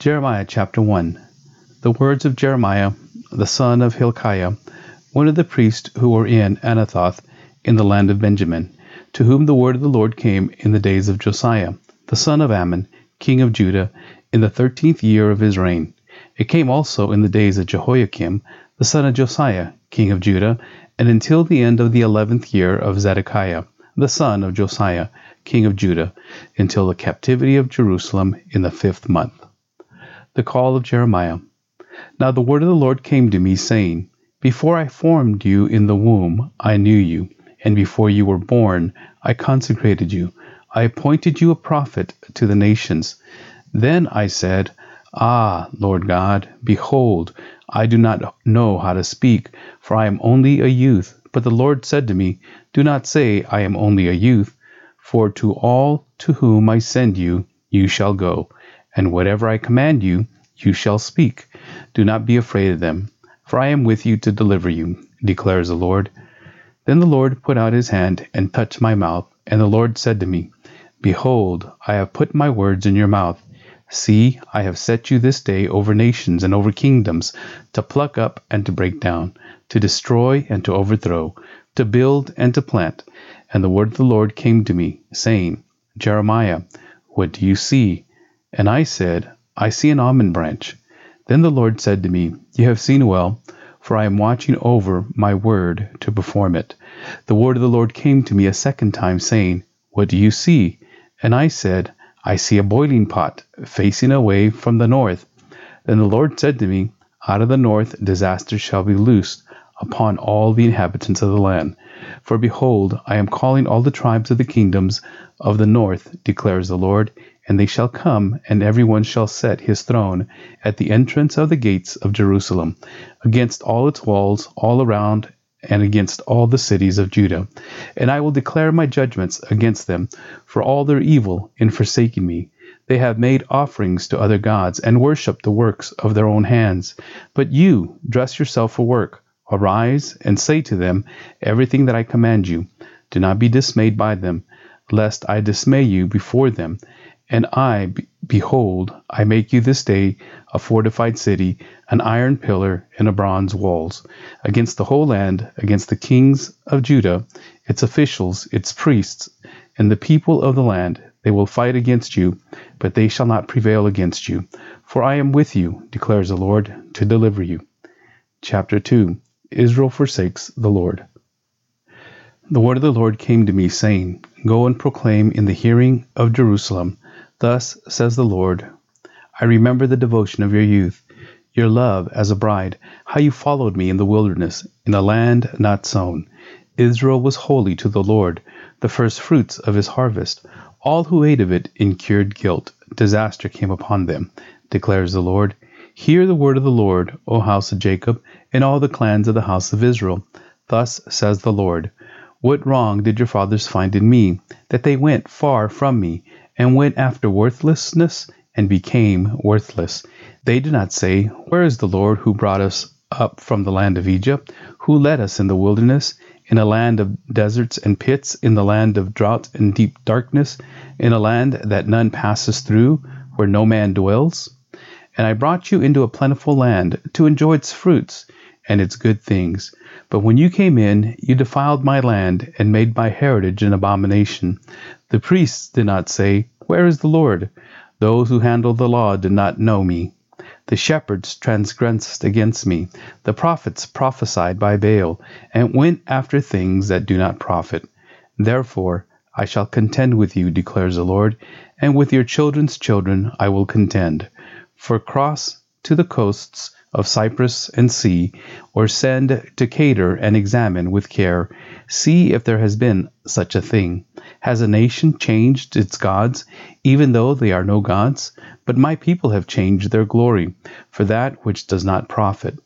Jeremiah chapter 1 The words of Jeremiah, the son of Hilkiah, one of the priests who were in Anathoth in the land of Benjamin, to whom the word of the Lord came in the days of Josiah, the son of Amon, king of Judah, in the thirteenth year of his reign. It came also in the days of Jehoiakim, the son of Josiah, king of Judah, and until the end of the eleventh year of Zedekiah, the son of Josiah, king of Judah, until the captivity of Jerusalem in the fifth month. The call of Jeremiah. Now the word of the Lord came to me, saying, Before I formed you in the womb, I knew you, and before you were born, I consecrated you. I appointed you a prophet to the nations. Then I said, Ah, Lord God, behold, I do not know how to speak, for I am only a youth. But the Lord said to me, Do not say, I am only a youth, for to all to whom I send you, you shall go and whatever I command you, you shall speak. Do not be afraid of them, for I am with you to deliver you, declares the Lord. Then the Lord put out his hand and touched my mouth, and the Lord said to me, Behold, I have put my words in your mouth. See, I have set you this day over nations and over kingdoms, to pluck up and to break down, to destroy and to overthrow, to build and to plant. And the word of the Lord came to me, saying, Jeremiah, what do you see? And I said, I see an almond branch. Then the Lord said to me, You have seen well, for I am watching over my word to perform it. The word of the Lord came to me a second time, saying, What do you see? And I said, I see a boiling pot facing away from the north. Then the Lord said to me, Out of the north disaster shall be loosed upon all the inhabitants of the land. For behold, I am calling all the tribes of the kingdoms of the north, declares the Lord, and they shall come, and every one shall set his throne at the entrance of the gates of Jerusalem, against all its walls all around, and against all the cities of Judah. And I will declare my judgments against them for all their evil in forsaking me. They have made offerings to other gods, and worshipped the works of their own hands. But you, dress yourself for work. Arise, and say to them everything that I command you. Do not be dismayed by them, lest I dismay you before them and I, behold, I make you this day a fortified city, an iron pillar, and a bronze walls, against the whole land, against the kings of Judah, its officials, its priests, and the people of the land. They will fight against you, but they shall not prevail against you. For I am with you, declares the Lord, to deliver you. Chapter 2 Israel forsakes the Lord. The word of the Lord came to me, saying, Go and proclaim in the hearing of Jerusalem Thus says the Lord I remember the devotion of your youth, your love as a bride, how you followed me in the wilderness, in a land not sown. Israel was holy to the Lord, the first fruits of his harvest. All who ate of it incurred guilt. Disaster came upon them, declares the Lord. Hear the word of the Lord, O house of Jacob, and all the clans of the house of Israel. Thus says the Lord What wrong did your fathers find in me, that they went far from me? And went after worthlessness and became worthless. They did not say, Where is the Lord who brought us up from the land of Egypt, who led us in the wilderness, in a land of deserts and pits, in the land of drought and deep darkness, in a land that none passes through, where no man dwells? And I brought you into a plentiful land to enjoy its fruits and its good things. But when you came in, you defiled my land and made my heritage an abomination. The priests did not say, Where is the Lord? Those who handle the law did not know me. The shepherds transgressed against me. The prophets prophesied by Baal, and went after things that do not profit. Therefore I shall contend with you, declares the Lord, and with your children's children I will contend. For cross to the coasts of Cyprus and see, or send to Kedar and examine with care, see if there has been such a thing. Has a nation changed its gods, even though they are no gods? But my people have changed their glory for that which does not profit.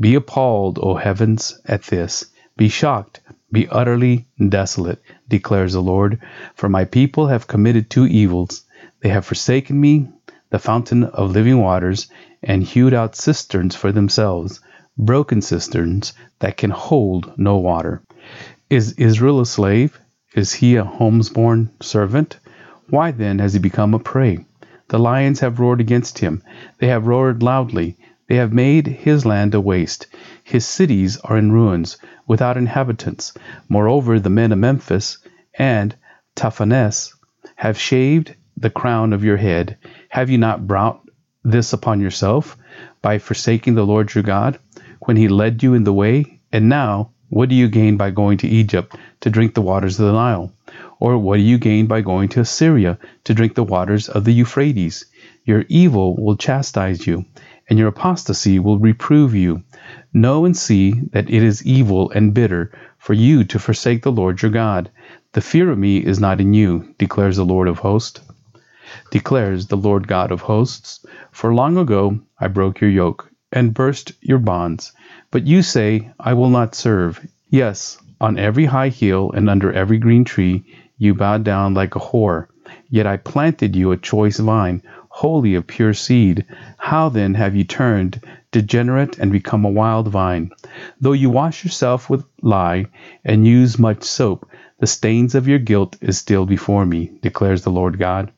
Be appalled, O heavens, at this. Be shocked, be utterly desolate, declares the Lord. For my people have committed two evils. They have forsaken me, the fountain of living waters, and hewed out cisterns for themselves, broken cisterns that can hold no water. Is Israel a slave? Is he a homesborn servant? Why then has he become a prey? The lions have roared against him. They have roared loudly. They have made his land a waste. His cities are in ruins, without inhabitants. Moreover, the men of Memphis and Tahpanhes have shaved the crown of your head. Have you not brought this upon yourself by forsaking the Lord your God when he led you in the way? And now, what do you gain by going to Egypt to drink the waters of the Nile? Or what do you gain by going to Assyria to drink the waters of the Euphrates? Your evil will chastise you, and your apostasy will reprove you. Know and see that it is evil and bitter for you to forsake the Lord your God. The fear of me is not in you, declares the Lord of hosts. Declares the Lord God of hosts. For long ago I broke your yoke and burst your bonds. But you say, I will not serve. Yes, on every high hill and under every green tree you bow down like a whore. Yet I planted you a choice vine, wholly of pure seed. How then have you turned degenerate and become a wild vine? Though you wash yourself with lye and use much soap, the stains of your guilt is still before me, declares the Lord God.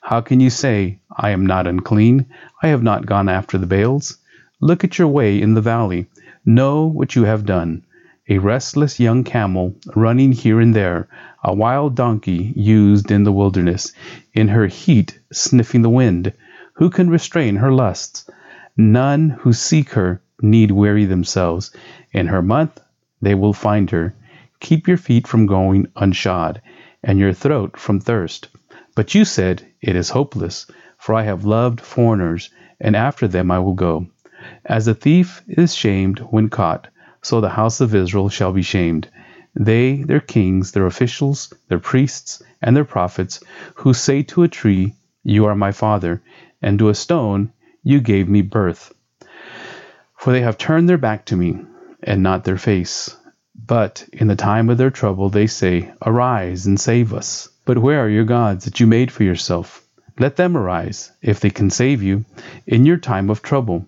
How can you say, I am not unclean? I have not gone after the Baals? Look at your way in the valley. Know what you have done. A restless young camel running here and there, a wild donkey used in the wilderness, in her heat sniffing the wind. Who can restrain her lusts? None who seek her need weary themselves. In her month they will find her. Keep your feet from going unshod, and your throat from thirst. But you said, It is hopeless, for I have loved foreigners, and after them I will go. As a thief is shamed when caught, so the house of Israel shall be shamed. They, their kings, their officials, their priests, and their prophets, who say to a tree, You are my father, and to a stone, You gave me birth. For they have turned their back to me, and not their face. But in the time of their trouble they say, Arise and save us. But where are your gods that you made for yourself? Let them arise, if they can save you, in your time of trouble.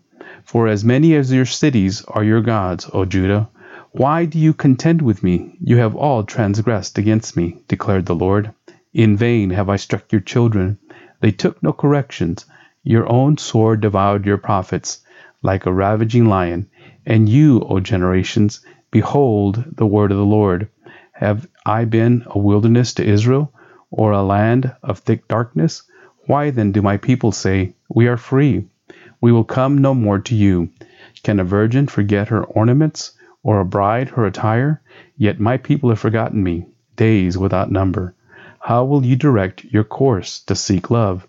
For as many as your cities are your gods, O Judah. Why do you contend with me? You have all transgressed against me, declared the Lord. In vain have I struck your children. They took no corrections. Your own sword devoured your prophets, like a ravaging lion. And you, O generations, behold the word of the Lord. Have I been a wilderness to Israel? or a land of thick darkness? Why then do my people say, We are free? We will come no more to you. Can a virgin forget her ornaments, or a bride her attire? Yet my people have forgotten me, days without number. How will you direct your course to seek love,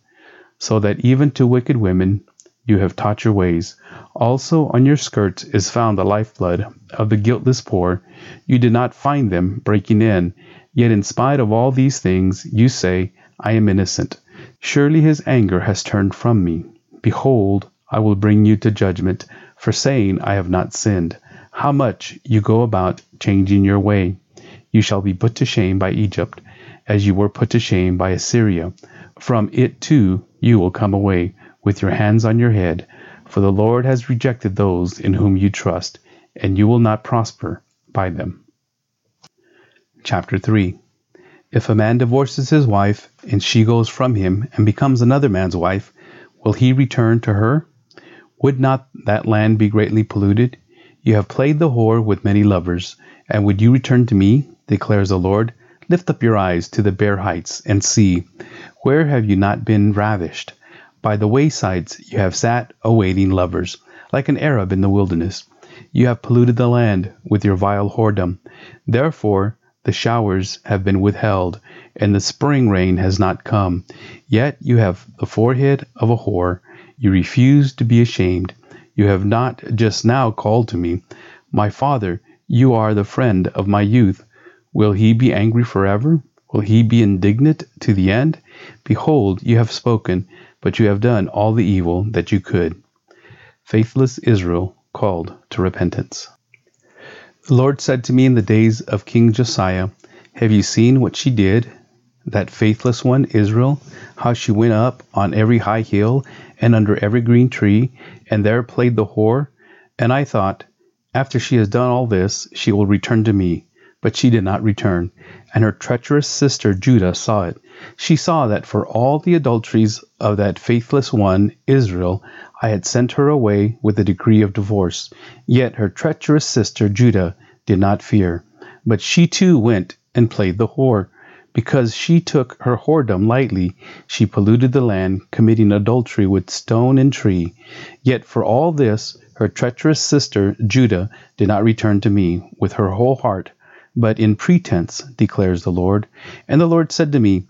so that even to wicked women you have taught your ways? Also on your skirts is found the lifeblood of the guiltless poor. You did not find them breaking in Yet in spite of all these things, you say, I am innocent. Surely his anger has turned from me. Behold, I will bring you to judgment, for saying, I have not sinned. How much you go about changing your way. You shall be put to shame by Egypt, as you were put to shame by Assyria. From it too you will come away, with your hands on your head. For the Lord has rejected those in whom you trust, and you will not prosper by them. Chapter 3 If a man divorces his wife, and she goes from him and becomes another man's wife, will he return to her? Would not that land be greatly polluted? You have played the whore with many lovers, and would you return to me? declares the Lord. Lift up your eyes to the bare heights, and see. Where have you not been ravished? By the waysides you have sat awaiting lovers, like an Arab in the wilderness. You have polluted the land with your vile whoredom. Therefore, the showers have been withheld, and the spring rain has not come. Yet you have the forehead of a whore. You refuse to be ashamed. You have not just now called to me, My father, you are the friend of my youth. Will he be angry forever? Will he be indignant to the end? Behold, you have spoken, but you have done all the evil that you could. Faithless Israel called to repentance. The Lord said to me in the days of King Josiah, Have you seen what she did, that faithless one, Israel? How she went up on every high hill and under every green tree, and there played the whore? And I thought, After she has done all this, she will return to me. but she did not return, and her treacherous sister Judah saw it. She saw that for all the adulteries of that faithless one, Israel, I had sent her away with a decree of divorce. Yet her treacherous sister Judah did not fear, but she too went and played the whore. Because she took her whoredom lightly, she polluted the land, committing adultery with stone and tree. Yet for all this, her treacherous sister Judah did not return to me with her whole heart, but in pretense, declares the Lord. And the Lord said to me,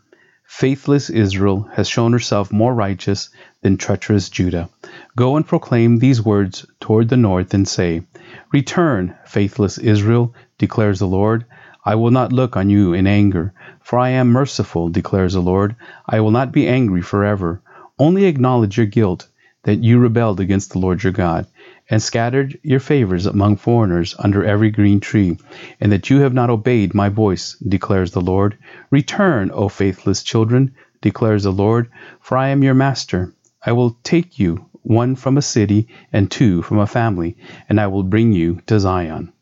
Faithless Israel has shown herself more righteous than treacherous Judah. Go and proclaim these words toward the north and say, Return, faithless Israel, declares the Lord. I will not look on you in anger, for I am merciful, declares the Lord. I will not be angry forever. Only acknowledge your guilt, that you rebelled against the Lord your God, and scattered your favors among foreigners under every green tree, and that you have not obeyed my voice, declares the Lord. Return, O faithless children, declares the Lord, for I am your master. I will take you, one from a city, and two from a family, and I will bring you to Zion.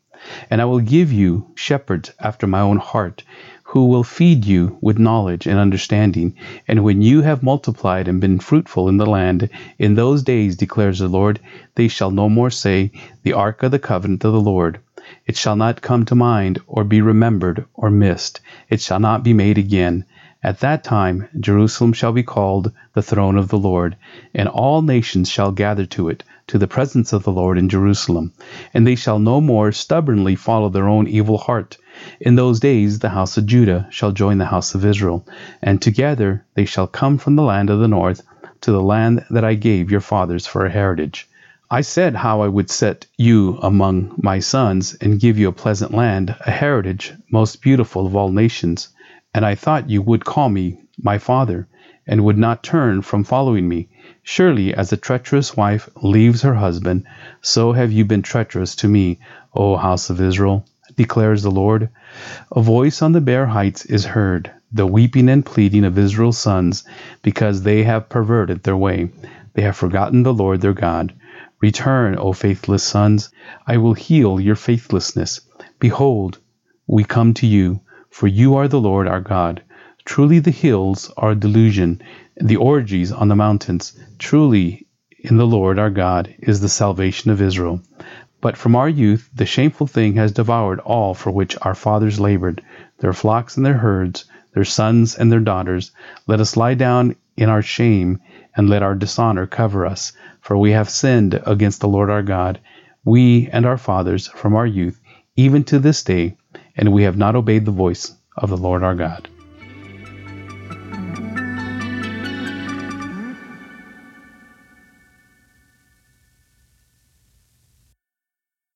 And I will give you shepherds after my own heart, who will feed you with knowledge and understanding. And when you have multiplied and been fruitful in the land, in those days, declares the Lord, they shall no more say, The ark of the covenant of the Lord. It shall not come to mind, or be remembered, or missed. It shall not be made again. At that time Jerusalem shall be called the throne of the Lord, and all nations shall gather to it, to the presence of the Lord in Jerusalem. And they shall no more stubbornly follow their own evil heart. In those days the house of Judah shall join the house of Israel, and together they shall come from the land of the north to the land that I gave your fathers for a heritage. I said how I would set you among my sons and give you a pleasant land, a heritage most beautiful of all nations. And I thought you would call me my father, and would not turn from following me. Surely, as a treacherous wife leaves her husband, so have you been treacherous to me, O house of Israel, declares the Lord. A voice on the bare heights is heard, the weeping and pleading of Israel's sons, because they have perverted their way. They have forgotten the Lord their God. Return, O faithless sons, I will heal your faithlessness. Behold, we come to you for you are the Lord our God. Truly the hills are a delusion, the orgies on the mountains. Truly in the Lord our God is the salvation of Israel. But from our youth the shameful thing has devoured all for which our fathers labored, their flocks and their herds, their sons and their daughters. Let us lie down in our shame, and let our dishonor cover us. For we have sinned against the Lord our God, we and our fathers from our youth, even to this day and we have not obeyed the voice of the Lord our God.